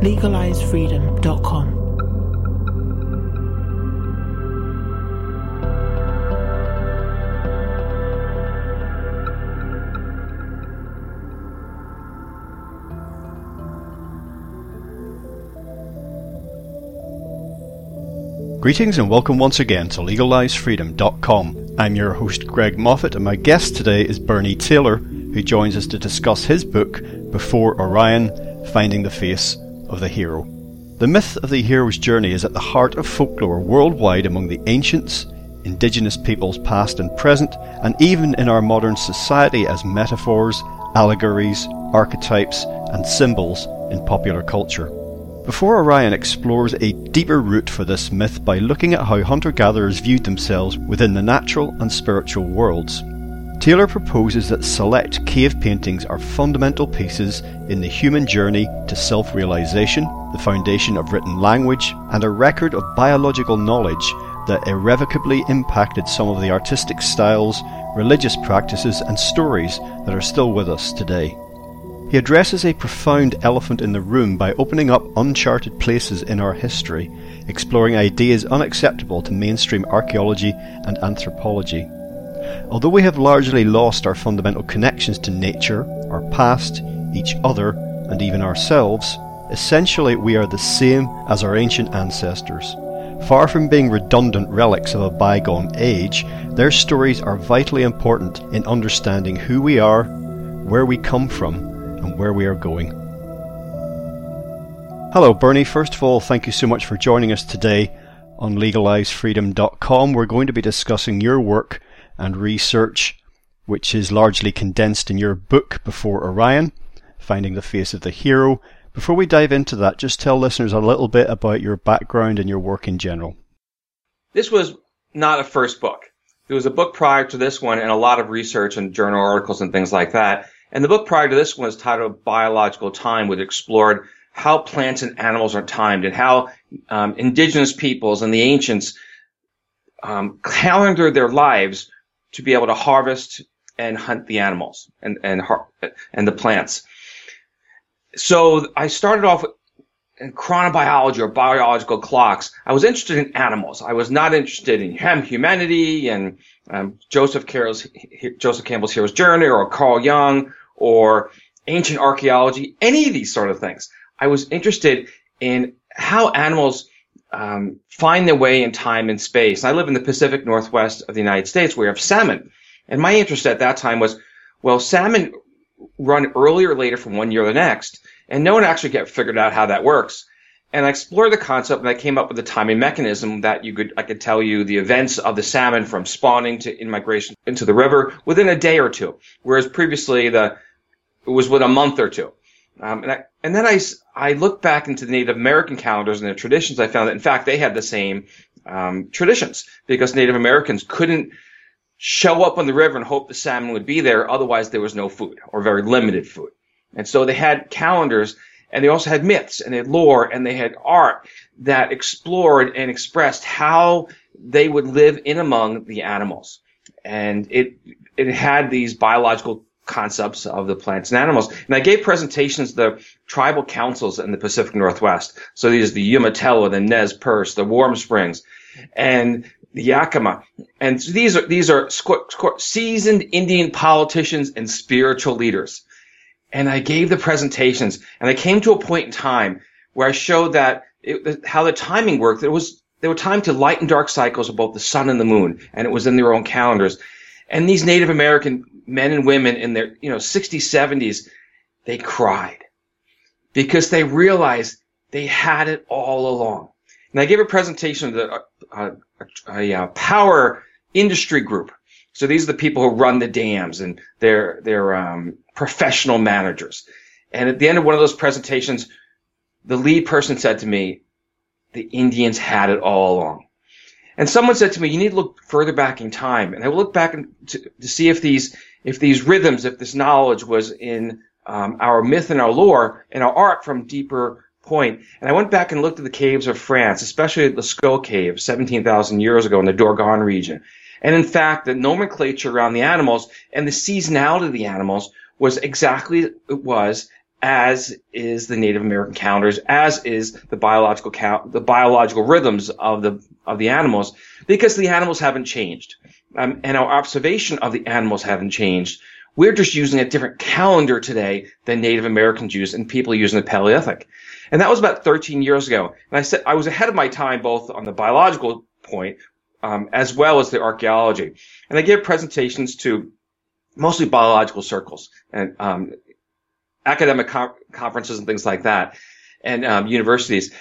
legalizefreedom.com. Greetings and welcome once again to LegalizeFreedom.com. I'm your host Greg Moffitt and my guest today is Bernie Taylor, who joins us to discuss his book, Before Orion Finding the Face of the hero. The myth of the hero's journey is at the heart of folklore worldwide among the ancients, indigenous peoples past and present, and even in our modern society as metaphors, allegories, archetypes, and symbols in popular culture. Before Orion explores a deeper root for this myth by looking at how hunter gatherers viewed themselves within the natural and spiritual worlds. Taylor proposes that select cave paintings are fundamental pieces in the human journey to self realization, the foundation of written language, and a record of biological knowledge that irrevocably impacted some of the artistic styles, religious practices, and stories that are still with us today. He addresses a profound elephant in the room by opening up uncharted places in our history, exploring ideas unacceptable to mainstream archaeology and anthropology. Although we have largely lost our fundamental connections to nature, our past, each other, and even ourselves, essentially we are the same as our ancient ancestors. Far from being redundant relics of a bygone age, their stories are vitally important in understanding who we are, where we come from, and where we are going. Hello, Bernie. First of all, thank you so much for joining us today on legalizefreedom.com. We're going to be discussing your work and research, which is largely condensed in your book Before Orion, Finding the Face of the Hero. Before we dive into that, just tell listeners a little bit about your background and your work in general. This was not a first book. There was a book prior to this one and a lot of research and journal articles and things like that. And the book prior to this one was titled Biological Time, which explored how plants and animals are timed and how um, indigenous peoples and the ancients um, their lives to be able to harvest and hunt the animals and and and the plants. So I started off in chronobiology or biological clocks. I was interested in animals. I was not interested in humanity and um, Joseph Carroll's Joseph Campbell's Hero's Journey or Carl Jung or ancient archaeology, any of these sort of things. I was interested in how animals um, find their way in time and space. I live in the Pacific Northwest of the United States where we have salmon. And my interest at that time was, well, salmon run earlier or later from one year to the next. And no one actually get figured out how that works. And I explored the concept and I came up with a timing mechanism that you could, I could tell you the events of the salmon from spawning to immigration into the river within a day or two. Whereas previously the, it was within a month or two. Um, and, I, and then I, I looked back into the Native American calendars and their traditions. I found that, in fact, they had the same um, traditions because Native Americans couldn't show up on the river and hope the salmon would be there. Otherwise, there was no food or very limited food. And so they had calendars and they also had myths and they had lore and they had art that explored and expressed how they would live in among the animals. And it, it had these biological concepts of the plants and animals. And I gave presentations to the tribal councils in the Pacific Northwest. So these are the Umatilla, the Nez Perce, the Warm Springs, and the Yakima. And these are, these are seasoned Indian politicians and spiritual leaders. And I gave the presentations and I came to a point in time where I showed that it, how the timing worked. It was, there were time to light and dark cycles of both the sun and the moon, and it was in their own calendars. And these Native American men and women in their, you know, 60s, 70s, they cried because they realized they had it all along. And I gave a presentation to a, a, a, power industry group. So these are the people who run the dams and they're, they're, um, professional managers. And at the end of one of those presentations, the lead person said to me, the Indians had it all along. And someone said to me, you need to look further back in time. And I looked back to, to see if these, if these rhythms, if this knowledge was in um, our myth and our lore and our art from deeper point. And I went back and looked at the caves of France, especially the Lascaux Cave, 17,000 years ago in the Dordogne region. And in fact, the nomenclature around the animals and the seasonality of the animals was exactly it was as is the Native American calendars, as is the biological count, the biological rhythms of the of the animals, because the animals haven't changed, um, and our observation of the animals haven't changed. We're just using a different calendar today than Native Americans use and people using the Paleolithic, and that was about 13 years ago. And I said I was ahead of my time both on the biological point um, as well as the archaeology, and I gave presentations to mostly biological circles and um, academic com- conferences and things like that, and um, universities.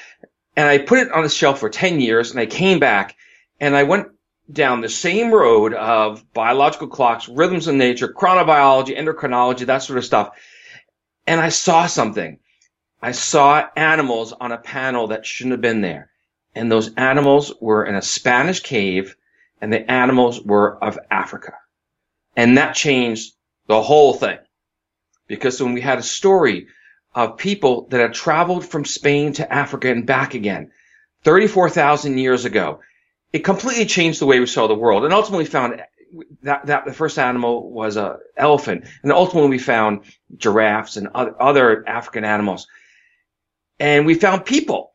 And I put it on the shelf for 10 years, and I came back, and I went down the same road of biological clocks, rhythms of nature, chronobiology, endocrinology, that sort of stuff. And I saw something. I saw animals on a panel that shouldn't have been there. And those animals were in a Spanish cave, and the animals were of Africa. And that changed the whole thing because when we had a story of people that had traveled from Spain to Africa and back again 34,000 years ago, it completely changed the way we saw the world. And ultimately found that, that the first animal was a elephant. And ultimately we found giraffes and other, African animals. And we found people.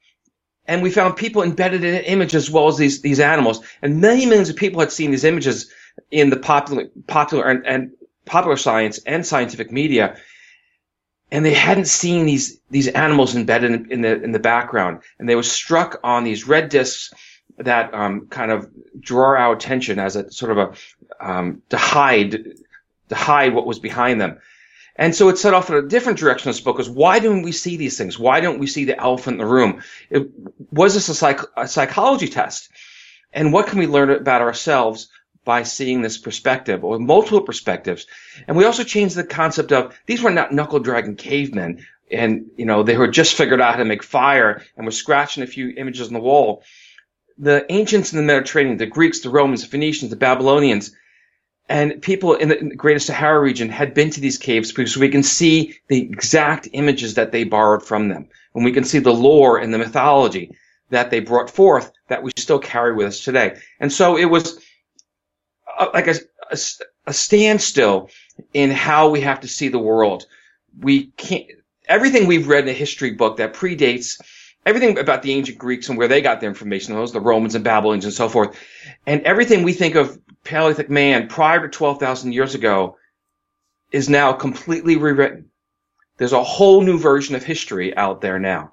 And we found people embedded in an image as well as these, these animals. And many millions of people had seen these images in the popular, popular and, and popular science and scientific media, and they hadn't seen these these animals embedded in, in the in the background, and they were struck on these red discs that um, kind of draw our attention as a sort of a um, to hide to hide what was behind them. And so it set off in a different direction. Book was why don't we see these things? Why don't we see the elephant in the room? It, was this a, psych, a psychology test? And what can we learn about ourselves by seeing this perspective or multiple perspectives. And we also changed the concept of these were not knuckle dragging cavemen and, you know, they were just figured out how to make fire and were scratching a few images on the wall. The ancients in the Mediterranean, the Greeks, the Romans, the Phoenicians, the Babylonians, and people in the, in the Greater Sahara region had been to these caves because we can see the exact images that they borrowed from them. And we can see the lore and the mythology that they brought forth that we still carry with us today. And so it was, like a, a, a standstill in how we have to see the world. We can't, everything we've read in a history book that predates everything about the ancient Greeks and where they got their information, those the Romans and Babylonians and so forth, and everything we think of Paleolithic man prior to 12,000 years ago is now completely rewritten. There's a whole new version of history out there now.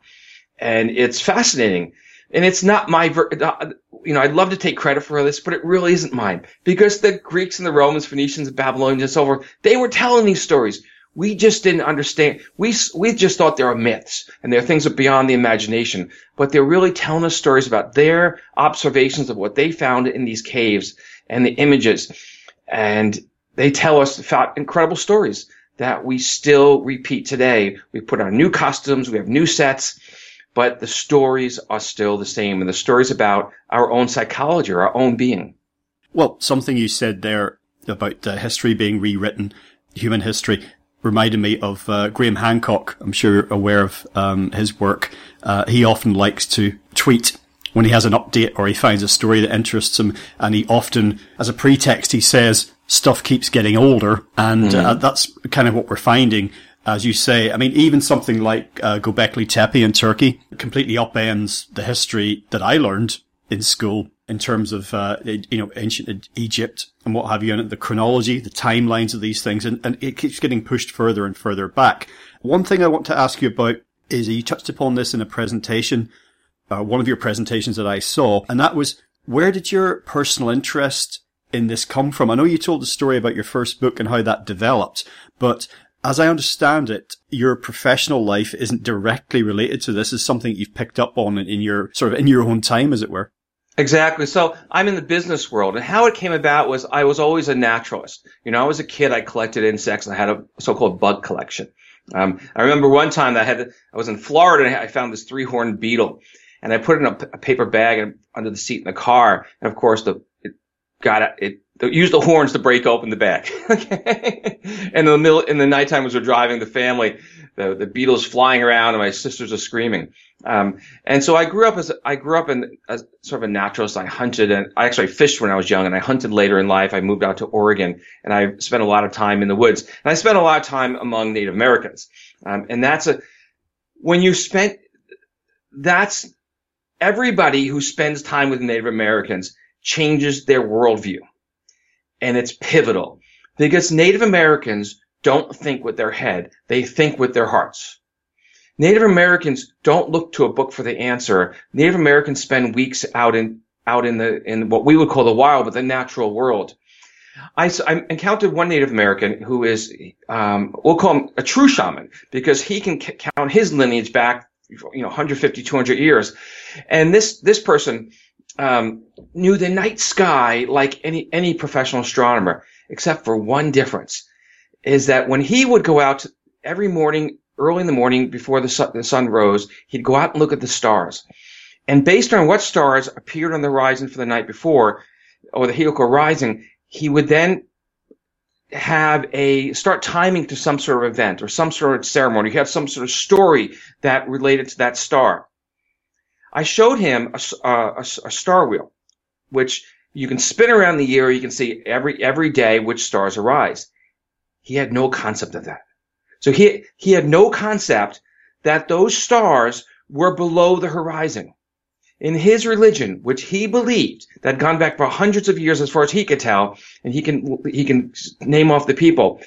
And it's fascinating and it's not my, uh, you know, I'd love to take credit for this, but it really isn't mine because the Greeks and the Romans, Phoenicians, and Babylonians and so forth, they were telling these stories. We just didn't understand. We, we just thought they were myths and they're things that beyond the imagination, but they're really telling us stories about their observations of what they found in these caves and the images. And they tell us incredible stories that we still repeat today. We put on new costumes. We have new sets but the stories are still the same, and the stories about our own psychology, or our own being. Well, something you said there about uh, history being rewritten, human history, reminded me of uh, Graham Hancock. I'm sure you're aware of um, his work. Uh, he often likes to tweet when he has an update or he finds a story that interests him, and he often, as a pretext, he says stuff keeps getting older, and mm. that's kind of what we're finding as you say, I mean, even something like uh, Göbekli Tepe in Turkey completely upends the history that I learned in school in terms of, uh, you know, ancient Egypt and what have you, and the chronology, the timelines of these things, and, and it keeps getting pushed further and further back. One thing I want to ask you about is you touched upon this in a presentation, uh, one of your presentations that I saw, and that was where did your personal interest in this come from? I know you told the story about your first book and how that developed, but as I understand it, your professional life isn't directly related to this. Is something you've picked up on in your sort of in your own time, as it were. Exactly. So I'm in the business world and how it came about was I was always a naturalist. You know, I was a kid. I collected insects. I had a so-called bug collection. Um, I remember one time I had, I was in Florida and I found this three-horned beetle and I put it in a, a paper bag and, under the seat in the car. And of course, the it got it, it used the horns to break open the bag. okay, and in the middle in the nighttime as we're driving the family, the the beetles flying around and my sisters are screaming. Um, and so I grew up as I grew up in a, sort of a naturalist. I hunted and I actually fished when I was young, and I hunted later in life. I moved out to Oregon, and I spent a lot of time in the woods, and I spent a lot of time among Native Americans. Um, and that's a when you spent that's everybody who spends time with Native Americans changes their worldview. And it's pivotal because Native Americans don't think with their head. They think with their hearts. Native Americans don't look to a book for the answer. Native Americans spend weeks out in, out in the, in what we would call the wild, but the natural world. I, I encountered one Native American who is, um, we'll call him a true shaman because he can c- count his lineage back you know 150 200 years and this this person um, knew the night sky like any any professional astronomer except for one difference is that when he would go out every morning early in the morning before the sun, the sun rose he'd go out and look at the stars and based on what stars appeared on the horizon for the night before or the heliacal rising he would then have a start timing to some sort of event or some sort of ceremony. You have some sort of story that related to that star. I showed him a, uh, a, a, star wheel, which you can spin around the year. You can see every every day which stars arise. He had no concept of that. So he he had no concept that those stars were below the horizon in his religion, which he believed that gone back for hundreds of years as far as he could tell, and he can, he can name off the people,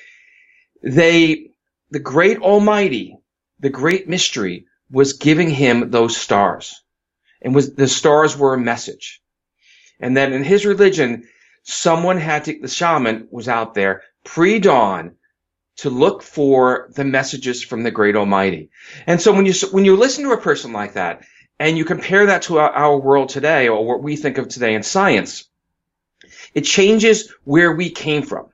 they, the great almighty, the great mystery was giving him those stars. And was, the stars were a message. And then in his religion, someone had to, the shaman was out there pre-dawn to look for the messages from the great almighty. And so when you, when you listen to a person like that, and you compare that to our, our world today or what we think of today in science, it changes where we came from.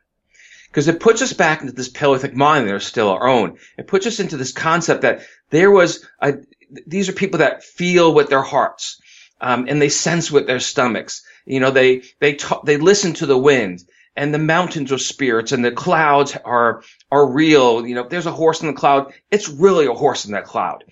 Because it puts us back into this Paleolithic mind that is still our own. It puts us into this concept that there was a, these are people that feel with their hearts, um, and they sense with their stomachs. You know, they, they talk, they listen to the wind and the mountains are spirits and the clouds are, are real. You know, if there's a horse in the cloud, it's really a horse in that cloud.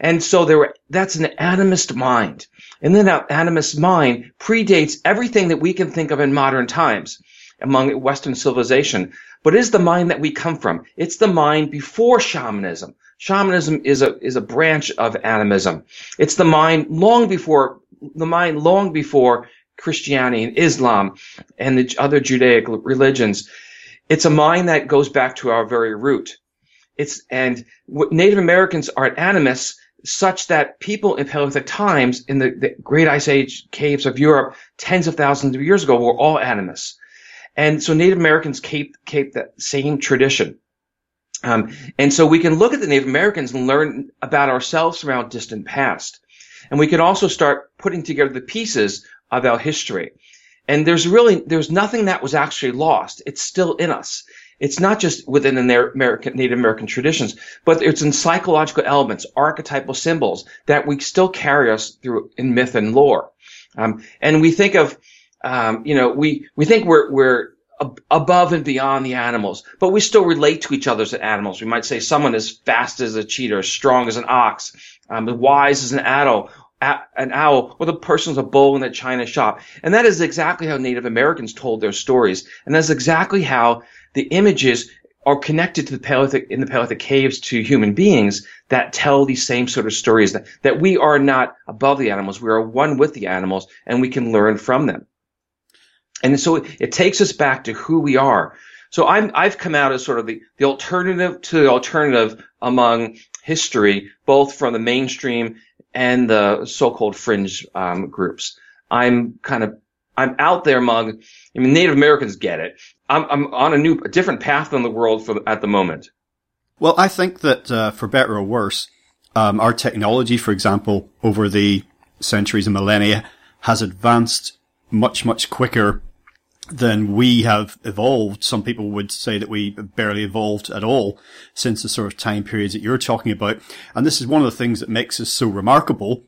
And so there were, that's an animist mind. And then that animist mind predates everything that we can think of in modern times among Western civilization. But it is the mind that we come from. It's the mind before shamanism. Shamanism is a, is a branch of animism. It's the mind long before, the mind long before Christianity and Islam and the other Judaic religions. It's a mind that goes back to our very root. It's, and Native Americans are animists such that people in Paleolithic times in the, the, Great Ice Age caves of Europe tens of thousands of years ago were all animists. And so Native Americans keep, keep that same tradition. Um, and so we can look at the Native Americans and learn about ourselves from our distant past. And we can also start putting together the pieces of our history. And there's really, there's nothing that was actually lost. It's still in us. It's not just within the American, Native American traditions, but it's in psychological elements, archetypal symbols that we still carry us through in myth and lore. Um, and we think of, um, you know, we, we think we're, we're above and beyond the animals, but we still relate to each other as animals. We might say someone is fast as a cheetah, strong as an ox, um, wise as an owl, an owl, or the person's a bull in a china shop. And that is exactly how Native Americans told their stories. And that's exactly how the images are connected to the Paleolithic, in the Paleolithic caves to human beings that tell these same sort of stories that, that we are not above the animals. We are one with the animals and we can learn from them. And so it, takes us back to who we are. So I'm, I've come out as sort of the, the alternative to the alternative among history, both from the mainstream and the so-called fringe um, groups. I'm kind of I'm out there among. I mean, Native Americans get it. I'm I'm on a new, a different path in the world for at the moment. Well, I think that uh, for better or worse, um, our technology, for example, over the centuries and millennia, has advanced much much quicker than we have evolved. Some people would say that we barely evolved at all since the sort of time periods that you're talking about. And this is one of the things that makes us so remarkable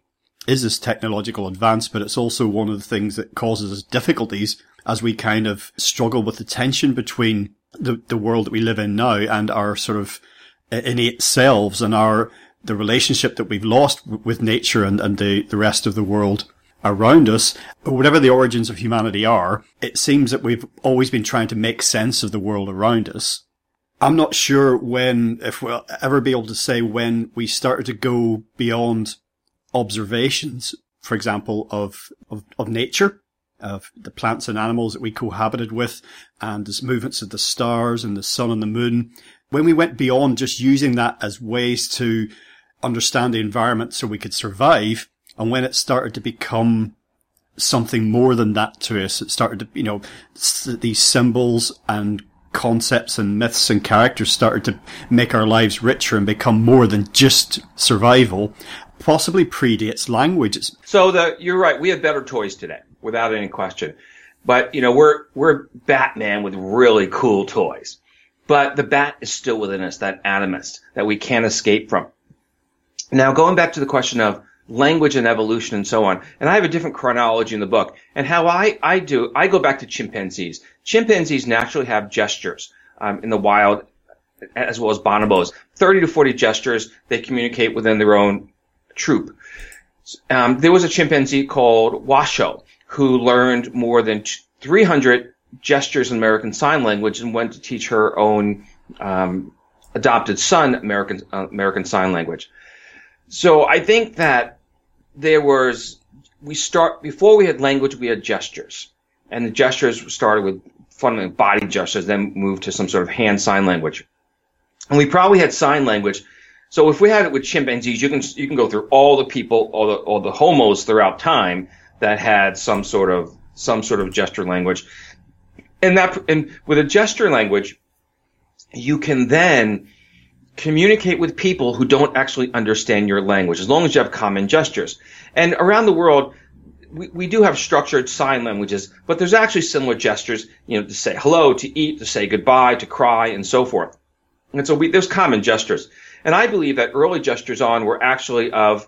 is this technological advance, but it's also one of the things that causes us difficulties as we kind of struggle with the tension between the, the world that we live in now and our sort of innate selves and our, the relationship that we've lost with nature and, and the, the rest of the world around us, whatever the origins of humanity are, it seems that we've always been trying to make sense of the world around us. I'm not sure when, if we'll ever be able to say when we started to go beyond observations, for example, of, of, of nature, of the plants and animals that we cohabited with, and the movements of the stars and the sun and the moon. When we went beyond just using that as ways to understand the environment so we could survive, and when it started to become something more than that to us, it started to, you know, these symbols and concepts and myths and characters started to make our lives richer and become more than just survival, possibly predates language. So the, you're right. We have better toys today, without any question. But, you know, we're, we're Batman with really cool toys. But the bat is still within us, that animist that we can't escape from. Now, going back to the question of language and evolution and so on. And I have a different chronology in the book. And how I, I do, I go back to chimpanzees. Chimpanzees naturally have gestures um, in the wild as well as bonobos. 30 to 40 gestures. They communicate within their own troop. Um, there was a chimpanzee called Washoe who learned more than 300 gestures in American Sign Language and went to teach her own um, adopted son American uh, American Sign Language. So I think that there was, we start, before we had language, we had gestures. And the gestures started with fundamentally body gestures, then moved to some sort of hand sign language. And we probably had sign language. So if we had it with chimpanzees, you can, you can go through all the people, all the, all the homos throughout time that had some sort of, some sort of gesture language. And that, and with a gesture language, you can then communicate with people who don't actually understand your language, as long as you have common gestures. And around the world, we, we do have structured sign languages, but there's actually similar gestures, you know, to say hello, to eat, to say goodbye, to cry, and so forth. And so we, there's common gestures. And I believe that early gestures on were actually of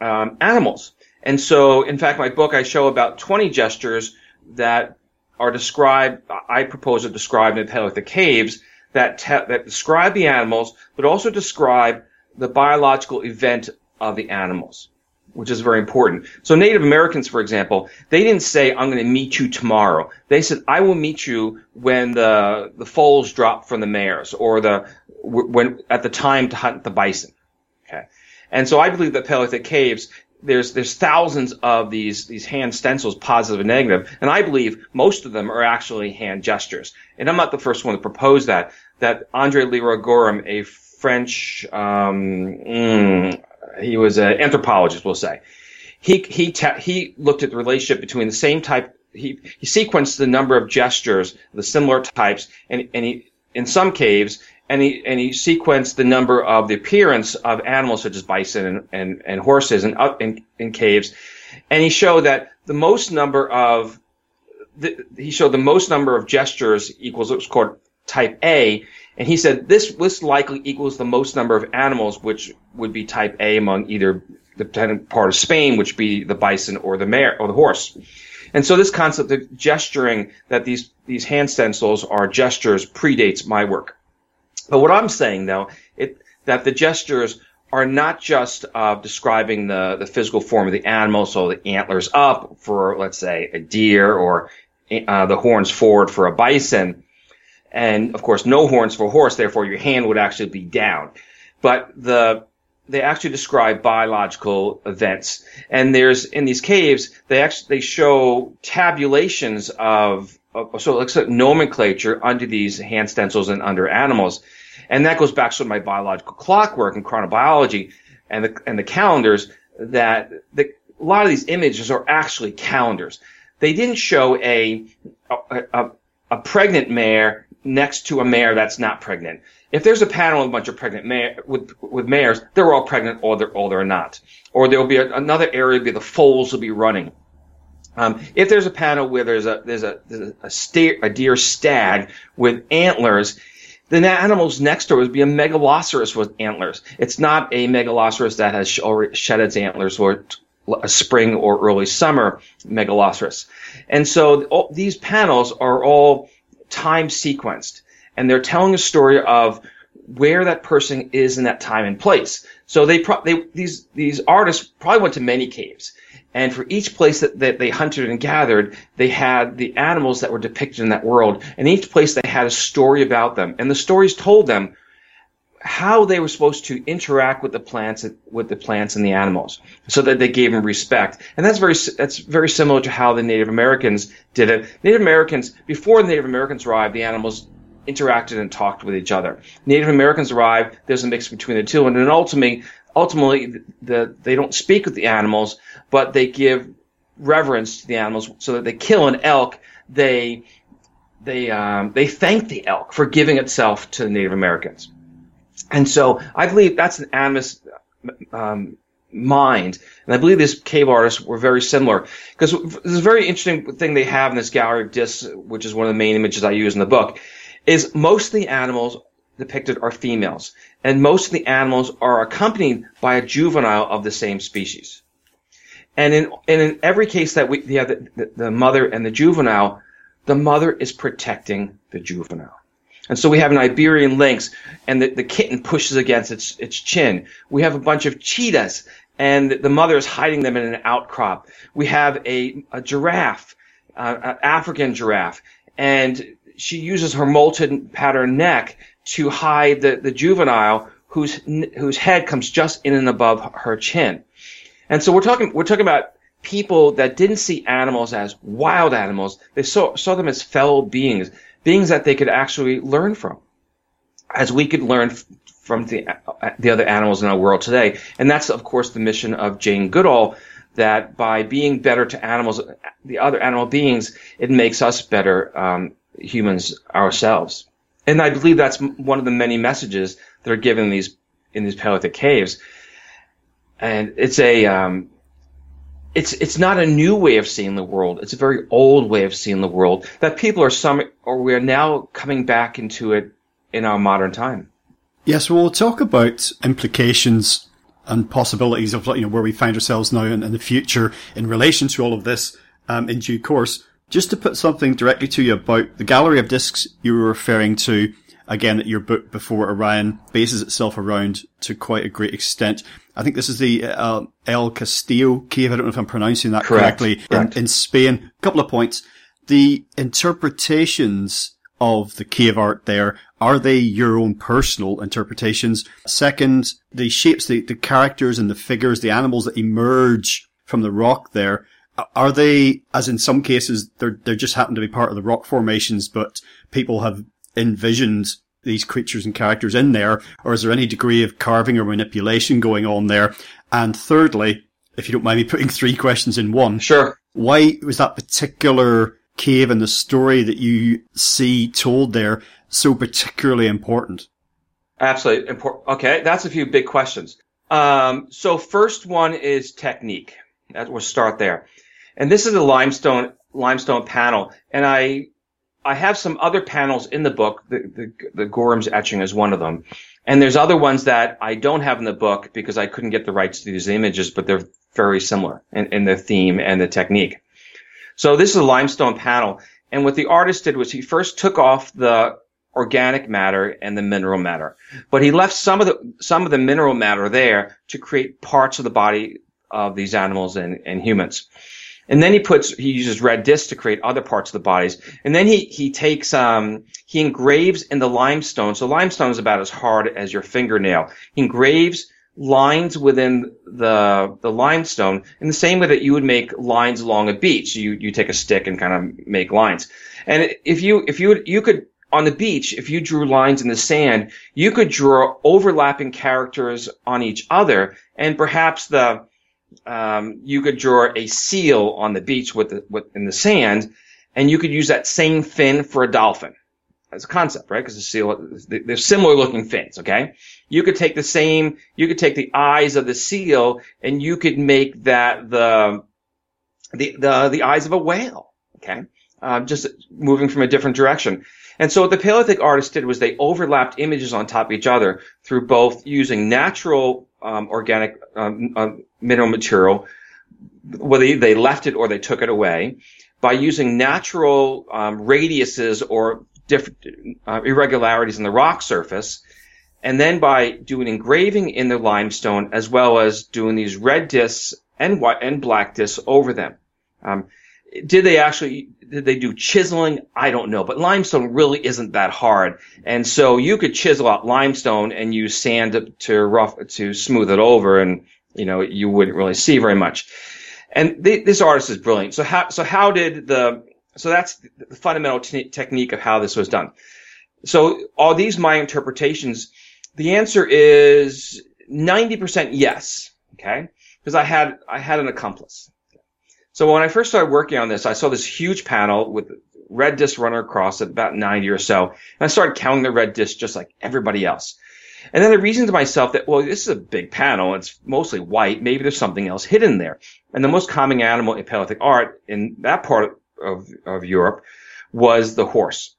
um, animals. And so, in fact, my book, I show about 20 gestures that are described, I propose are described in the Paleolithic caves that, te- that describe the animals, but also describe the biological event of the animals, which is very important. So Native Americans, for example, they didn't say, I'm going to meet you tomorrow. They said, I will meet you when the, the foals drop from the mares or the, when, at the time to hunt the bison. Okay. And so I believe that Paleolithic caves there's there's thousands of these these hand stencils, positive and negative, and I believe most of them are actually hand gestures. And I'm not the first one to propose that. That Andre Leroi-Gourhan, a French, um, mm, he was an anthropologist, we'll say. He he te- he looked at the relationship between the same type. He he sequenced the number of gestures, the similar types, and and he in some caves and he and he sequenced the number of the appearance of animals such as bison and, and, and horses and up in, in caves, and he showed that the most number of the, he showed the most number of gestures equals what's called type A, and he said this this likely equals the most number of animals, which would be type A among either the part of Spain, which be the bison or the mare or the horse. And so this concept of gesturing that these these hand stencils are gestures predates my work. But what I'm saying though, it, that the gestures are not just uh, describing the, the physical form of the animal, so the antlers up for, let's say, a deer or uh, the horns forward for a bison. And of course, no horns for a horse, therefore your hand would actually be down. But the, they actually describe biological events. And there's, in these caves, they actually, they show tabulations of Uh, so it looks like nomenclature under these hand stencils and under animals. And that goes back to my biological clockwork and chronobiology and the, and the calendars that the, a lot of these images are actually calendars. They didn't show a, a, a, a pregnant mare next to a mare that's not pregnant. If there's a panel with a bunch of pregnant mare, with, with mares, they're all pregnant or they're, or they're not. Or there'll be a, another area where the foals will be running. Um, if there's a panel where there's a there's a there's a, steer, a deer stag with antlers, then the animals next it would be a megaloceros with antlers. It's not a megaloceros that has already shed its antlers or a spring or early summer megaloceros. And so all, these panels are all time sequenced and they're telling a story of where that person is in that time and place. So they, pro- they these these artists probably went to many caves, and for each place that, that they hunted and gathered, they had the animals that were depicted in that world. And each place they had a story about them, and the stories told them how they were supposed to interact with the plants with the plants and the animals so that they gave them respect and that's very that's very similar to how the native americans did it native americans before the native americans arrived the animals interacted and talked with each other native americans arrive, there's a mix between the two and then ultimately ultimately the, they don't speak with the animals but they give reverence to the animals so that they kill an elk they they um, they thank the elk for giving itself to the native americans and so I believe that's an animist um, mind. And I believe these cave artists were very similar. Because there's a very interesting thing they have in this gallery of discs, which is one of the main images I use in the book, is most of the animals depicted are females. And most of the animals are accompanied by a juvenile of the same species. And in, and in every case that we have the, the mother and the juvenile, the mother is protecting the juvenile. And so we have an Iberian lynx, and the, the kitten pushes against its, its chin. We have a bunch of cheetahs, and the mother is hiding them in an outcrop. We have a, a giraffe, uh, an African giraffe, and she uses her molted pattern neck to hide the, the juvenile whose, whose head comes just in and above her chin. And so we're talking, we're talking about people that didn't see animals as wild animals. They saw, saw them as fellow beings beings that they could actually learn from, as we could learn from the, the other animals in our world today. And that's, of course, the mission of Jane Goodall, that by being better to animals, the other animal beings, it makes us better um, humans ourselves. And I believe that's one of the many messages that are given in these in these Paleolithic caves. And it's a um, it's it's not a new way of seeing the world. It's a very old way of seeing the world that people are some or we are now coming back into it in our modern time. Yes, well, we'll talk about implications and possibilities of you know where we find ourselves now and in the future in relation to all of this um, in due course. Just to put something directly to you about the gallery of discs you were referring to, again, that your book before Orion bases itself around to quite a great extent. I think this is the uh, El Castillo cave. I don't know if I'm pronouncing that Correct. correctly Correct. In, in Spain. A couple of points. The interpretations of the cave art there, are they your own personal interpretations? Second, the shapes, the, the characters and the figures, the animals that emerge from the rock there, are they, as in some cases, they're, they just happen to be part of the rock formations, but people have envisioned these creatures and characters in there, or is there any degree of carving or manipulation going on there? And thirdly, if you don't mind me putting three questions in one. Sure. Why was that particular cave and the story that you see told there so particularly important? Absolutely important. Okay, that's a few big questions. Um, so first one is technique. That we'll start there. And this is a limestone limestone panel, and I I have some other panels in the book. The, the, the Gorham's etching is one of them. And there's other ones that I don't have in the book because I couldn't get the rights to these images, but they're very similar in, in the theme and the technique. So this is a limestone panel. And what the artist did was he first took off the organic matter and the mineral matter, but he left some of the, some of the mineral matter there to create parts of the body of these animals and, and humans. And then he puts, he uses red discs to create other parts of the bodies. And then he, he takes, um, he engraves in the limestone. So limestone is about as hard as your fingernail. He engraves lines within the, the limestone in the same way that you would make lines along a beach. You, you take a stick and kind of make lines. And if you, if you, you could, on the beach, if you drew lines in the sand, you could draw overlapping characters on each other and perhaps the, um, you could draw a seal on the beach with the, with, in the sand, and you could use that same fin for a dolphin as a concept, right? Because the seal, they're similar looking fins, okay? You could take the same, you could take the eyes of the seal and you could make that the, the, the, the eyes of a whale, okay? Uh, just moving from a different direction. And so what the Paleolithic artists did was they overlapped images on top of each other through both using natural um, organic um, uh, mineral material, whether they, left it or they took it away, by using natural um, radiuses or different uh, irregularities in the rock surface, and then by doing engraving in the limestone as well as doing these red discs and white and black discs over them. Um, did they actually they do chiseling? I don't know, but limestone really isn't that hard, and so you could chisel out limestone and use sand to, rough to smooth it over, and you know you wouldn't really see very much. And this artist is brilliant. So how so how did the so that's the fundamental t- technique of how this was done. So are these my interpretations? The answer is 90% yes. Okay. Because I had, I had an accomplice. So when I first started working on this, I saw this huge panel with red disc running across it, about 90 or so. And I started counting the red discs just like everybody else. And then I reasoned to myself that, well, this is a big panel. It's mostly white. Maybe there's something else hidden there. And the most common animal in Paleolithic art in that part of, of Europe was the horse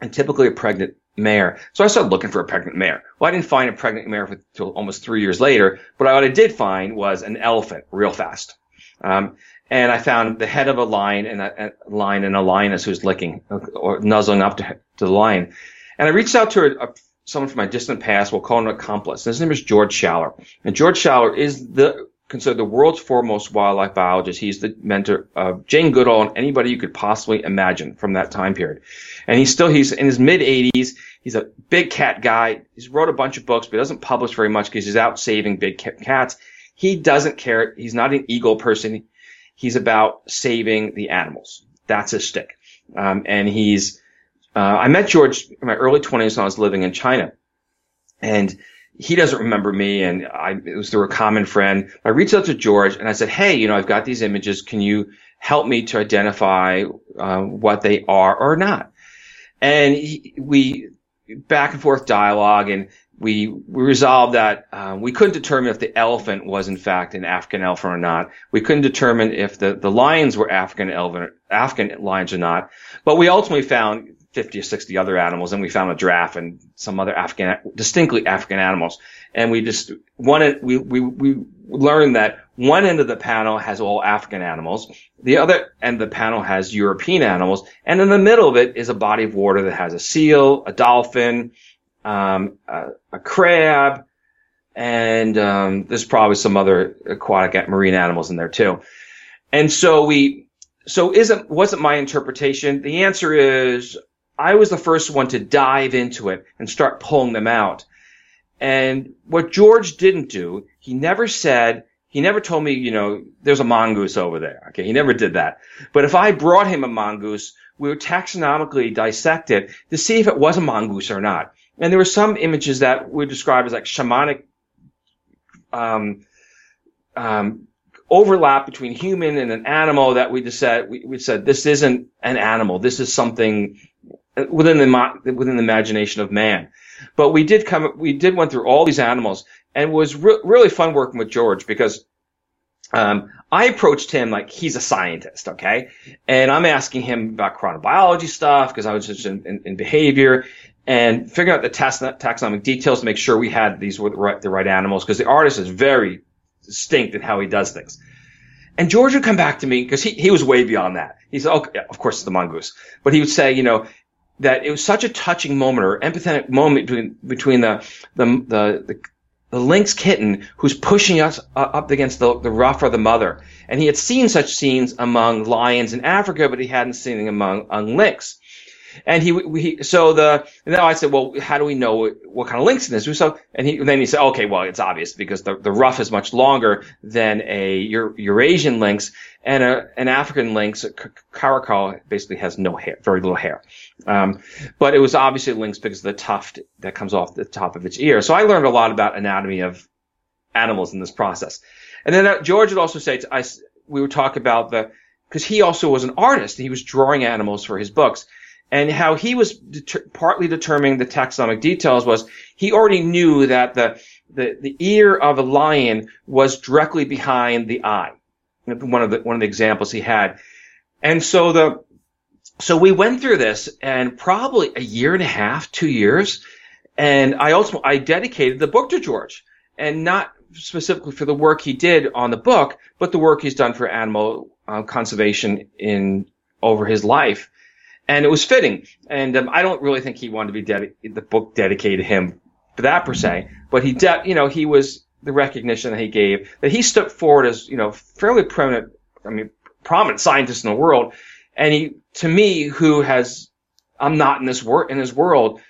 and typically a pregnant mare. So I started looking for a pregnant mare. Well, I didn't find a pregnant mare until almost three years later, but what I did find was an elephant real fast. Um, and I found the head of a lion and a, a lion and a lioness who's licking or nuzzling up to, to the lion. And I reached out to a, a, someone from my distant past. We'll call him an accomplice. His name is George Schaller. And George Schaller is the considered the world's foremost wildlife biologist. He's the mentor of Jane Goodall and anybody you could possibly imagine from that time period. And he's still, he's in his mid 80s. He's a big cat guy. He's wrote a bunch of books, but doesn't publish very much because he's out saving big cats. He doesn't care. He's not an ego person. He's about saving the animals. That's his stick. Um, and he's, uh, I met George in my early 20s when I was living in China. And he doesn't remember me and I, it was through a common friend. I reached out to George and I said, Hey, you know, I've got these images. Can you help me to identify uh, what they are or not? And he, we back and forth dialogue and we, we resolved that uh, we couldn't determine if the elephant was in fact an African elephant or not. We couldn't determine if the, the lions were African elephant, African lions or not. But we ultimately found 50 or 60 other animals and we found a giraffe and some other African, distinctly African animals. And we just, one, we, we, we learned that one end of the panel has all African animals. The other end of the panel has European animals. And in the middle of it is a body of water that has a seal, a dolphin, um, a, a, crab, and, um, there's probably some other aquatic marine animals in there too. And so we, so isn't, wasn't my interpretation. The answer is I was the first one to dive into it and start pulling them out. And what George didn't do, he never said, he never told me, you know, there's a mongoose over there. Okay. He never did that. But if I brought him a mongoose, we would taxonomically dissect it to see if it was a mongoose or not. And there were some images that we describe as like shamanic, um, um, overlap between human and an animal that we just said, we, we said, this isn't an animal. This is something within the within the imagination of man. But we did come, we did went through all these animals, and was re- really fun working with George because um, I approached him like he's a scientist, okay, and I'm asking him about chronobiology stuff because I was just in, in, in, behavior and figuring out the taxonomic details to make sure we had these were the right, the right animals because the artist is very distinct in how he does things. And George would come back to me because he, he was way beyond that. He said, okay, yeah, of course it's the mongoose, but he would say, you know, that it was such a touching moment or empathetic moment between between the the the, the, the lynx kitten who's pushing us up against the, the ruff of the mother. And he had seen such scenes among lions in Africa, but he hadn't seen them among, among lynx. And he, so the, and then I said, well, how do we know what, kind of lynx it is? So, and he, then he said, okay, well, it's obvious because the, the ruff is much longer than a Eurasian lynx and a, an African lynx, caracal, basically has no hair, very little hair. Um, but it was obviously lynx because of the tuft that comes off the top of its ear. So I learned a lot about anatomy of animals in this process. And then uh, George would also say, I, we would talk about the, because he also was an artist. He was drawing animals for his books and how he was deter- partly determining the taxonomic details was he already knew that the, the, the ear of a lion was directly behind the eye. One of the, one of the examples he had. And so the, so we went through this and probably a year and a half, two years. And I ultimately, I dedicated the book to George and not specifically for the work he did on the book, but the work he's done for animal uh, conservation in over his life. And it was fitting. And um, I don't really think he wanted to be the book dedicated to him for that per se, but he, de- you know, he was the recognition that he gave that he stepped forward as, you know, fairly prominent, I mean, prominent scientist in the world. And he, to me, who has, I'm not in this work, in his world,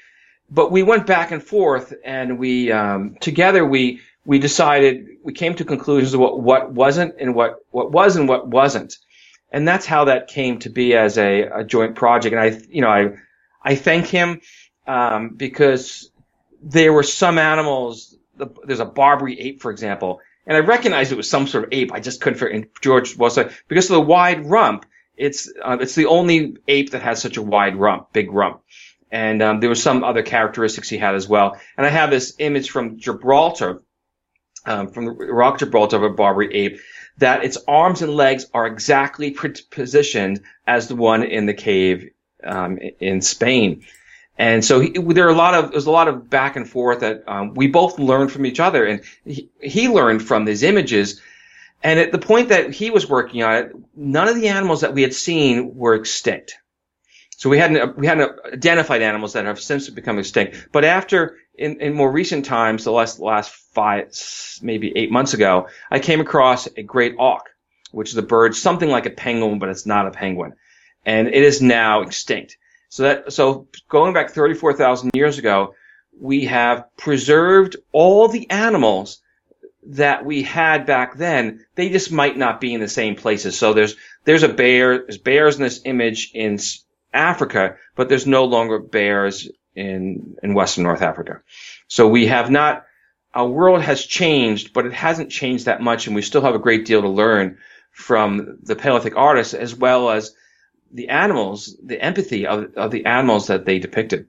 but we went back and forth and we, um, together we, we decided, we came to conclusions of what, what wasn't and what, what was and what wasn't. And that's how that came to be as a, a joint project. And I, you know, I, I thank him, um, because there were some animals, there's a Barbary ape, for example, and I recognized it was some sort of ape. I just couldn't figure, and George was like, because of the wide rump, it's, uh, it's the only ape that has such a wide rump, big rump. And, um, there were some other characteristics he had as well. And I have this image from Gibraltar, um, from the rock Gibraltar of a Barbary ape that its arms and legs are exactly positioned as the one in the cave um, in Spain. And so he, there are a lot of there's a lot of back and forth that um, we both learned from each other, and he, he learned from these images. And at the point that he was working on it, none of the animals that we had seen were extinct. So we hadn't we hadn't identified animals that have since become extinct. But after in, in more recent times, the last last five maybe eight months ago, I came across a great auk, which is a bird something like a penguin, but it's not a penguin, and it is now extinct. So that so going back thirty four thousand years ago, we have preserved all the animals that we had back then. They just might not be in the same places. So there's there's a bear, there's bears in this image in Africa, but there's no longer bears in, in Western North Africa. So we have not, our world has changed, but it hasn't changed that much, and we still have a great deal to learn from the Paleolithic artists as well as the animals, the empathy of, of the animals that they depicted.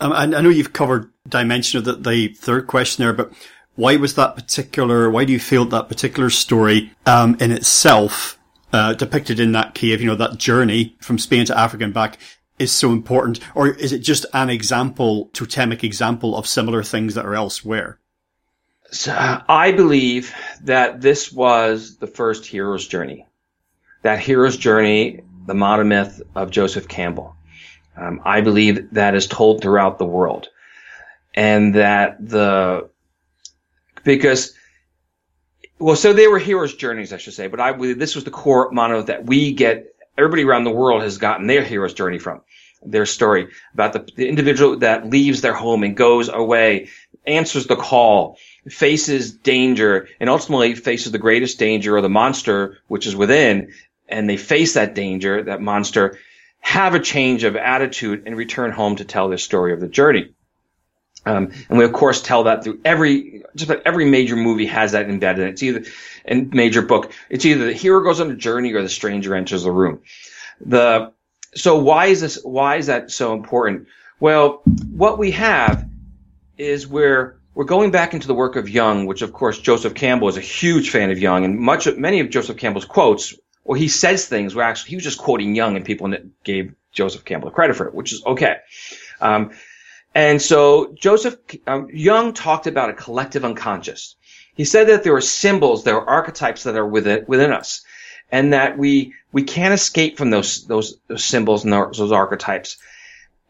Um, I, I know you've covered dimension of the, the, third question there, but why was that particular, why do you feel that particular story um, in itself uh, depicted in that cave, you know, that journey from Spain to Africa and back is so important? Or is it just an example, totemic example of similar things that are elsewhere? So I believe that this was the first hero's journey. That hero's journey, the monomyth of Joseph Campbell. Um, I believe that is told throughout the world. And that the, because well, so they were hero's journeys, I should say, but I believe this was the core motto that we get. Everybody around the world has gotten their hero's journey from their story about the, the individual that leaves their home and goes away, answers the call, faces danger, and ultimately faces the greatest danger or the monster which is within, and they face that danger, that monster, have a change of attitude, and return home to tell their story of the journey. Um, and we of course tell that through every, just about every major movie has that embedded in it. It's either, in major book, it's either the hero goes on a journey or the stranger enters the room. The, so why is this, why is that so important? Well, what we have is we're, we're going back into the work of Jung, which of course Joseph Campbell is a huge fan of Jung and much of, many of Joseph Campbell's quotes, or he says things where actually he was just quoting Jung and people gave Joseph Campbell credit for it, which is okay. Um, and so Joseph um, Jung talked about a collective unconscious. He said that there are symbols, there are archetypes that are within, within us, and that we we can't escape from those those, those symbols and those, those archetypes.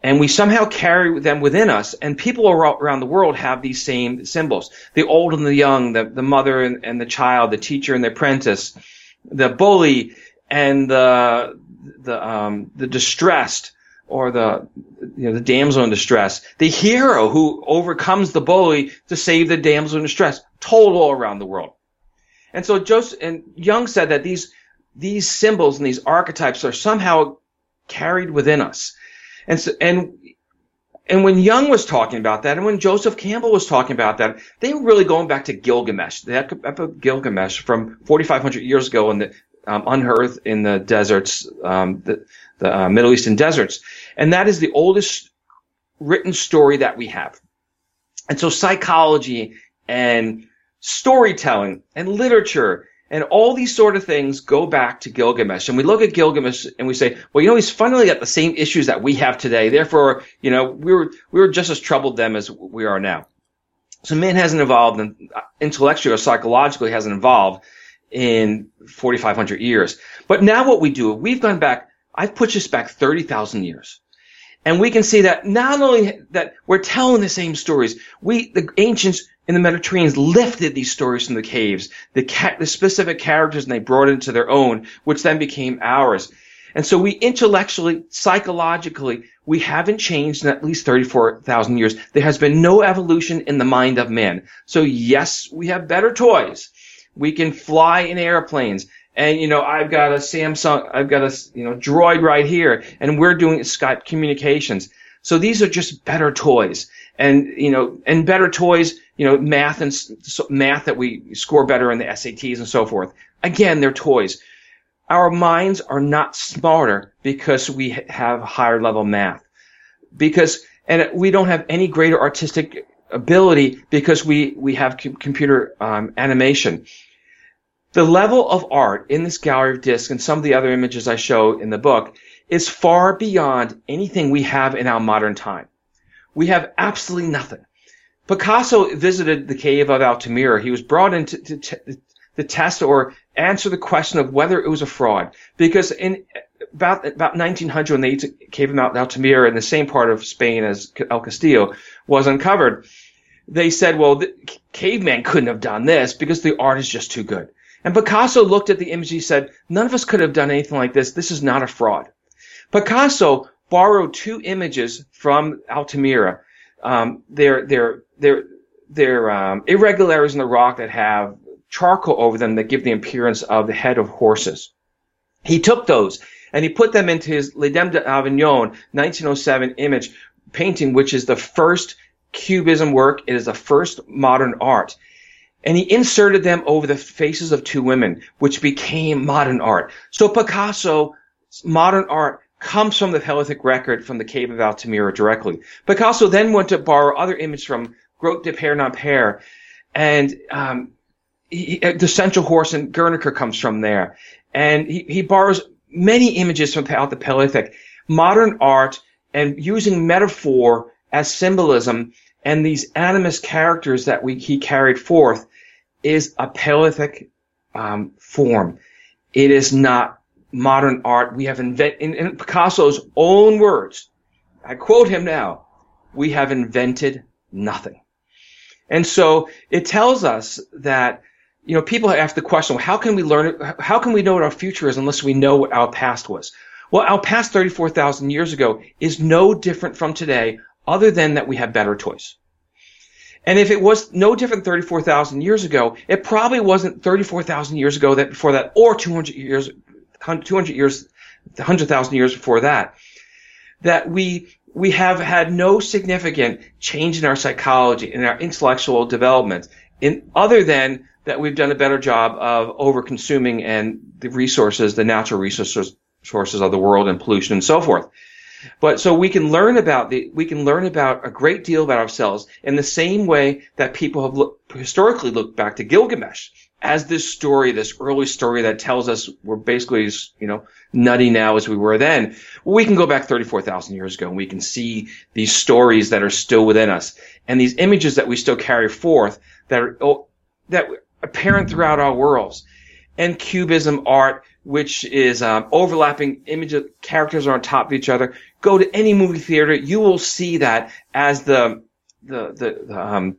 And we somehow carry them within us, and people around the world have these same symbols. The old and the young, the, the mother and, and the child, the teacher and the apprentice, the bully and the, the, um, the distressed, or the you know the damsel in distress, the hero who overcomes the bully to save the damsel in distress, told all around the world. And so Joseph and Jung said that these these symbols and these archetypes are somehow carried within us. And so, and and when Jung was talking about that, and when Joseph Campbell was talking about that, they were really going back to Gilgamesh, the epic of Gilgamesh from 4,500 years ago in the um, unearthed in the deserts, um, the, the uh, Middle Eastern deserts. And that is the oldest written story that we have. And so psychology and storytelling and literature and all these sort of things go back to Gilgamesh. And we look at Gilgamesh and we say, well, you know, he's finally got the same issues that we have today. Therefore, you know, we were, we were just as troubled then as we are now. So man hasn't evolved and intellectually or psychologically hasn't evolved in 4,500 years. But now what we do, we've gone back, I've pushed this back 30,000 years. And we can see that not only that we're telling the same stories, we, the ancients in the Mediterranean lifted these stories from the caves, the, ca- the specific characters, and they brought it into their own, which then became ours. And so we intellectually, psychologically, we haven't changed in at least 34,000 years. There has been no evolution in the mind of man. So yes, we have better toys. We can fly in airplanes. And, you know, I've got a Samsung, I've got a, you know, droid right here, and we're doing Skype communications. So these are just better toys. And, you know, and better toys, you know, math and math that we score better in the SATs and so forth. Again, they're toys. Our minds are not smarter because we have higher level math. Because, and we don't have any greater artistic ability because we, we have computer um, animation. The level of art in this gallery of discs and some of the other images I show in the book is far beyond anything we have in our modern time. We have absolutely nothing. Picasso visited the cave of Altamira. He was brought in to, to, to, test or answer the question of whether it was a fraud. Because in about about 1900, when the cave of Altamira in the same part of Spain as El Castillo was uncovered, they said, well, the caveman couldn't have done this because the art is just too good. And Picasso looked at the image. He said, none of us could have done anything like this. This is not a fraud. Picasso borrowed two images from Altamira. Um, they're, they're, they're, they're um, irregularities in the rock that have charcoal over them that give the appearance of the head of horses. He took those and he put them into his Les Dames d'Avignon 1907 image painting, which is the first cubism work. It is the first modern art and he inserted them over the faces of two women, which became modern art. So Picasso, modern art comes from the Paleolithic record from the cave of Altamira directly. Picasso then went to borrow other images from Grotte de Pair-non-Pair, and um, he, uh, the Central Horse and Guernica comes from there, and he, he borrows many images from the Paleolithic, modern art, and using metaphor as symbolism and these animist characters that we, he carried forth is a Paleolithic um, form. It is not modern art. We have invented, in, in Picasso's own words, I quote him now, we have invented nothing. And so it tells us that, you know, people ask the question, well, how can we learn, how can we know what our future is unless we know what our past was? Well, our past 34,000 years ago is no different from today other than that we have better toys. And if it was no different 34,000 years ago, it probably wasn't 34,000 years ago that before that, or 200 years, 200 years, 100,000 years before that, that we, we have had no significant change in our psychology, in our intellectual development, in other than that we've done a better job of over consuming and the resources, the natural resources, sources of the world and pollution and so forth. But so we can learn about the, we can learn about a great deal about ourselves in the same way that people have look, historically looked back to Gilgamesh as this story, this early story that tells us we're basically, you know, nutty now as we were then. We can go back 34,000 years ago and we can see these stories that are still within us and these images that we still carry forth that are, oh, that are apparent throughout our worlds. And cubism art, which is um, overlapping images, characters are on top of each other. Go to any movie theater, you will see that as the the the, the um,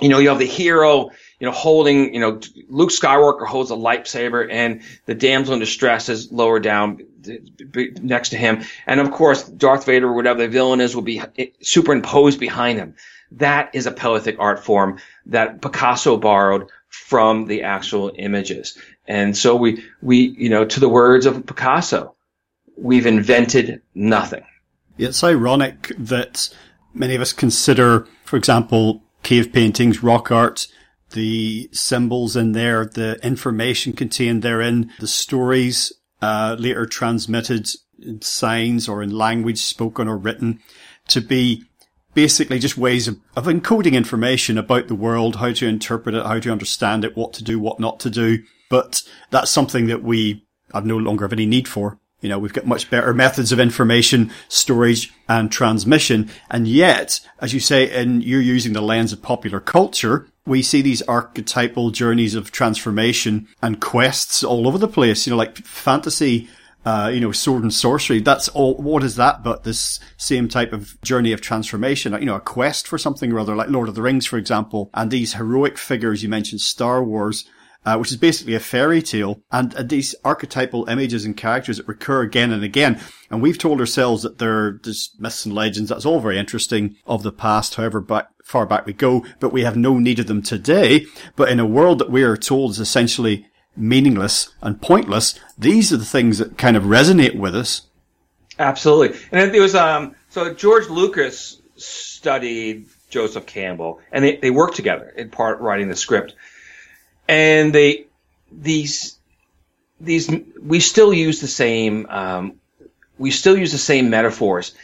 you know you have the hero you know holding you know Luke Skywalker holds a lightsaber and the damsel in distress is lower down next to him, and of course Darth Vader or whatever the villain is will be superimposed behind him. That is a Paleolithic art form that Picasso borrowed from the actual images. And so we, we, you know, to the words of Picasso, we've invented nothing. It's ironic that many of us consider, for example, cave paintings, rock art, the symbols in there, the information contained therein, the stories uh, later transmitted in signs or in language spoken or written to be basically just ways of, of encoding information about the world, how to interpret it, how to understand it, what to do, what not to do. But that's something that we have no longer have any need for You know, we've got much better methods of information storage and transmission. And yet, as you say, and you're using the lens of popular culture, we see these archetypal journeys of transformation and quests all over the place. You know, like fantasy uh, you know, sword and sorcery. That's all. What is that? But this same type of journey of transformation, you know, a quest for something or other, like Lord of the Rings, for example, and these heroic figures you mentioned, Star Wars. Uh, which is basically a fairy tale, and, and, these archetypal images and characters that recur again and again. And we've told ourselves that they're just myths and legends. That's all very interesting of the past, however far back we go, but we have no need of them today. But in a world that we are told is essentially meaningless and pointless, these are the things that kind of resonate with us. Absolutely. And it was, um, so George Lucas studied Joseph Campbell and they, they worked together in part writing the script. And they, these, these, we still use the same, um, we still use the same metaphors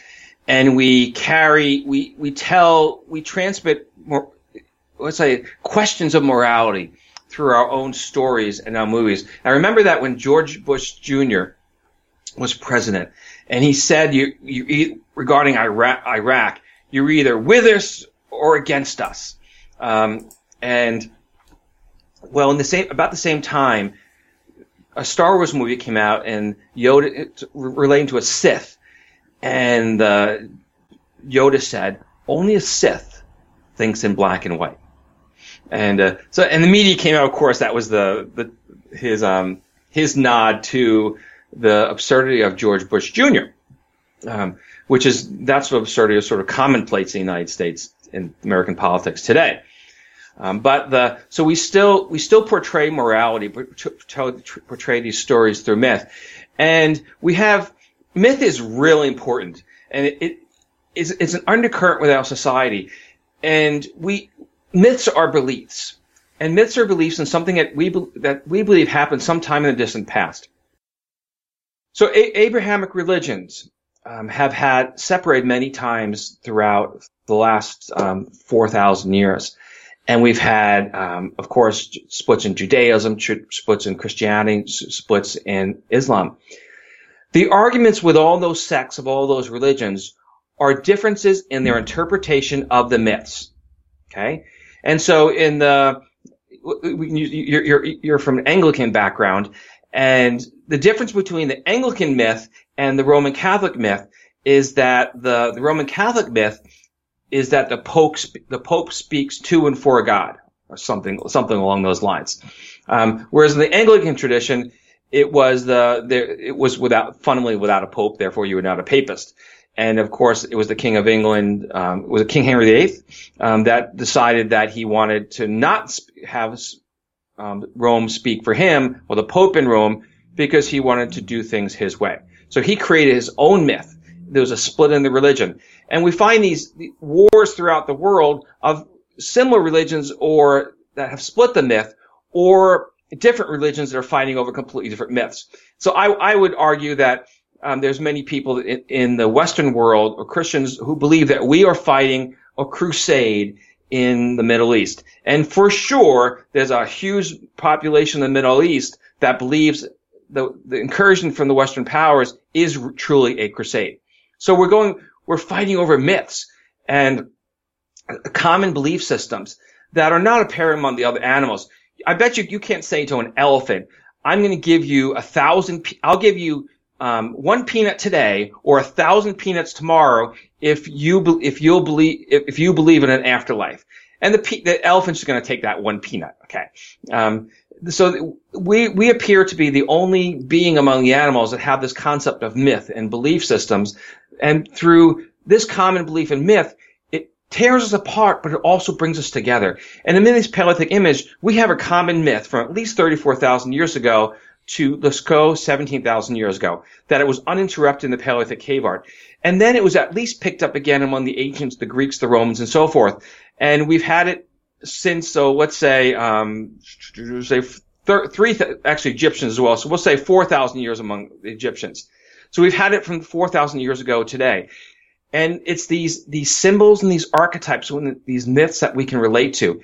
and we carry, we, we tell, we transmit more, let's say questions of morality through our own stories and our movies. I remember that when George Bush Jr. was president, and he said, "You, you regarding Iraq, Iraq, you're either with us or against us." Um, and well, in the same about the same time, a Star Wars movie came out, and Yoda relating to a Sith, and uh, Yoda said, "Only a Sith thinks in black and white." And uh, so, and the media came out. Of course, that was the, the his um his nod to the absurdity of George Bush Jr., um, which is that's what absurdity is sort of commonplace in the United States in American politics today. Um, but the so we still we still portray morality, portray, portray these stories through myth, and we have myth is really important, and it, it is it's an undercurrent with our society, and we myths are beliefs, and myths are beliefs in something that we that we believe happened sometime in the distant past. So a- Abrahamic religions um, have had separated many times throughout the last um, four thousand years, and we've had, um, of course, splits in Judaism, splits in Christianity, splits in Islam. The arguments with all those sects of all those religions are differences in their interpretation of the myths. Okay, and so in the, you're, you're, you're from an Anglican background, and the difference between the Anglican myth and the Roman Catholic myth is that the, the Roman Catholic myth is that the Pope, the Pope speaks to and for God, or something, something along those lines. Um, whereas in the Anglican tradition, it was the, it was without, fundamentally without a Pope, therefore you were not a papist. And of course, it was the King of England, um, it was King Henry VIII, um, that decided that he wanted to not have um, Rome speak for him, or the Pope in Rome, because he wanted to do things his way. So he created his own myth. There was a split in the religion. And we find these wars throughout the world of similar religions or that have split the myth or different religions that are fighting over completely different myths. So I, I would argue that um, there's many people in, in, the Western world or Christians who believe that we are fighting a crusade in the Middle East. And for sure, there's a huge population in the Middle East that believes the, the incursion from the Western powers is truly a crusade. So we're going, we're fighting over myths and common belief systems that are not apparent among the other animals. I bet you you can't say to an elephant, I'm going to give you a thousand, I'll give you um, one peanut today or a thousand peanuts tomorrow if you if you'll believe if, you believe in an afterlife. And the the elephant's going to take that one peanut. Okay. Um, so we we appear to be the only being among the animals that have this concept of myth and belief systems, and through this common belief in myth, it tears us apart, but it also brings us together. And in this Paleolithic image, we have a common myth from at least 34,000 years ago to Lascaux 17,000 years ago, that it was uninterrupted in the Paleolithic cave art. And then it was at least picked up again among the ancients, the Greeks, the Romans, and so forth. And we've had it since, so let's say, um, say three, th- actually Egyptians as well. So we'll say 4,000 years among the Egyptians. So we've had it from 4,000 years ago today. And it's these, these symbols and these archetypes, these myths that we can relate to.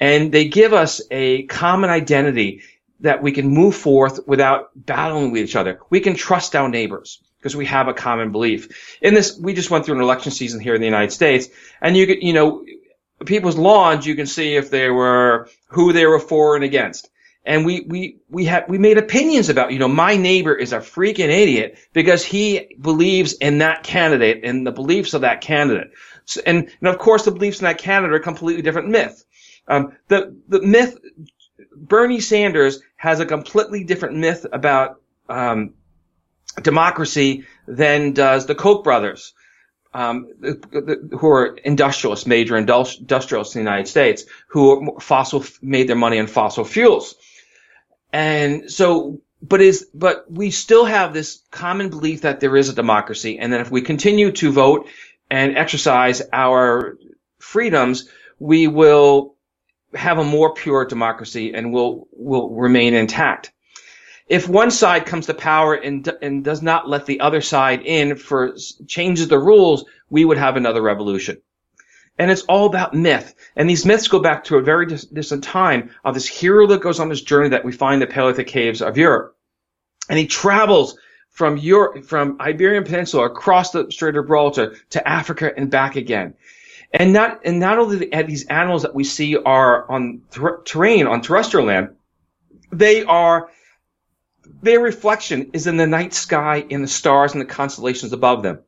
And they give us a common identity that we can move forth without battling with each other. We can trust our neighbors because we have a common belief. In this, we just went through an election season here in the United States, and you could, you know, people's lawns, you can see if they were who they were for and against. And we we we had we made opinions about, you know, my neighbor is a freaking idiot because he believes in that candidate and the beliefs of that candidate. So, and, and of course, the beliefs in that candidate are completely different myth. Um, the the myth Bernie Sanders has a completely different myth about um, democracy than does the Koch brothers, um, who are industrialists, major industrialists in the United States, who fossil made their money on fossil fuels. And so, but is but we still have this common belief that there is a democracy, and that if we continue to vote and exercise our freedoms, we will have a more pure democracy and will will remain intact. If one side comes to power and and does not let the other side in for changes the rules, we would have another revolution. And it's all about myth. And these myths go back to a very dis- distant time of this hero that goes on this journey that we find in the Paleolithic caves of Europe. And he travels from Europe, from Iberian Peninsula across the Strait of Gibraltar to Africa and back again. And not, and not only these animals that we see are on ter- terrain, on terrestrial land, they are, their reflection is in the night sky, in the stars and the constellations above them.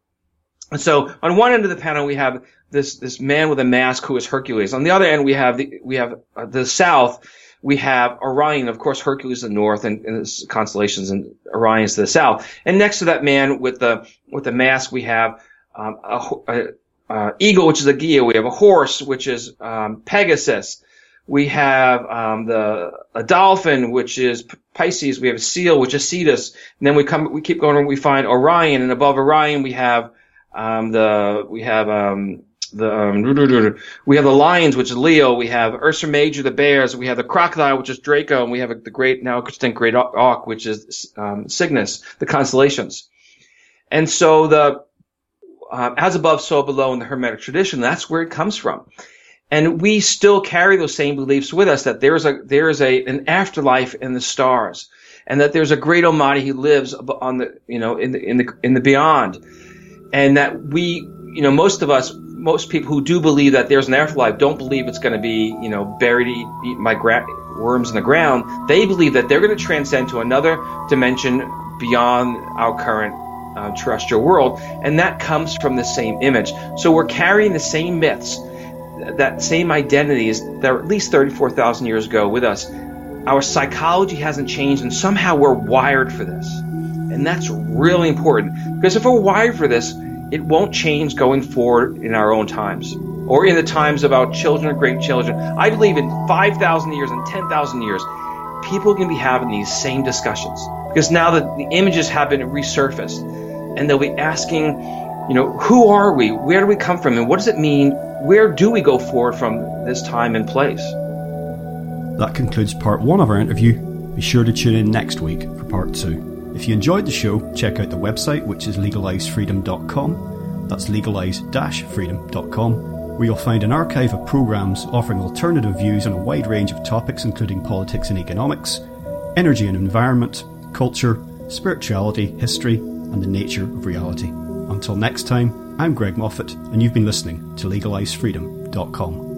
And so on one end of the panel, we have this, this man with a mask who is Hercules. On the other end, we have the, we have uh, the south, we have Orion, of course, Hercules to the north and, and constellations and Orion's to the south. And next to that man with the, with the mask, we have, um, a, a uh, eagle, which is a Gaia. We have a horse, which is um, Pegasus. We have um, the a dolphin, which is Pisces. We have a seal, which is Cetus. And then we come, we keep going, and we find Orion, and above Orion we have um, the we have um, the um, we have the lions, which is Leo. We have Ursa Major, the bears. We have the crocodile, which is Draco, and we have the great now extinct great auk, which is um, Cygnus, the constellations. And so the um, as above, so below in the Hermetic tradition. That's where it comes from. And we still carry those same beliefs with us that there's a, there's a, an afterlife in the stars and that there's a great Almighty who lives on the, you know, in the, in the, in the beyond. And that we, you know, most of us, most people who do believe that there's an afterlife don't believe it's going to be, you know, buried, eat by gra- worms in the ground. They believe that they're going to transcend to another dimension beyond our current uh, terrestrial world, and that comes from the same image. So we're carrying the same myths, that same identities that are at least 34,000 years ago with us. Our psychology hasn't changed, and somehow we're wired for this. And that's really important because if we're wired for this, it won't change going forward in our own times or in the times of our children or great children. I believe in 5,000 years and 10,000 years, people can be having these same discussions because now that the images have been resurfaced and they'll be asking, you know, who are we? Where do we come from? And what does it mean? Where do we go forward from this time and place? That concludes part one of our interview. Be sure to tune in next week for part two. If you enjoyed the show, check out the website, which is legalizefreedom.com. That's legalize-freedom.com, where you'll find an archive of programs offering alternative views on a wide range of topics, including politics and economics, energy and environment, culture, spirituality, history, and the nature of reality. Until next time, I'm Greg Moffitt, and you've been listening to LegalizeFreedom.com.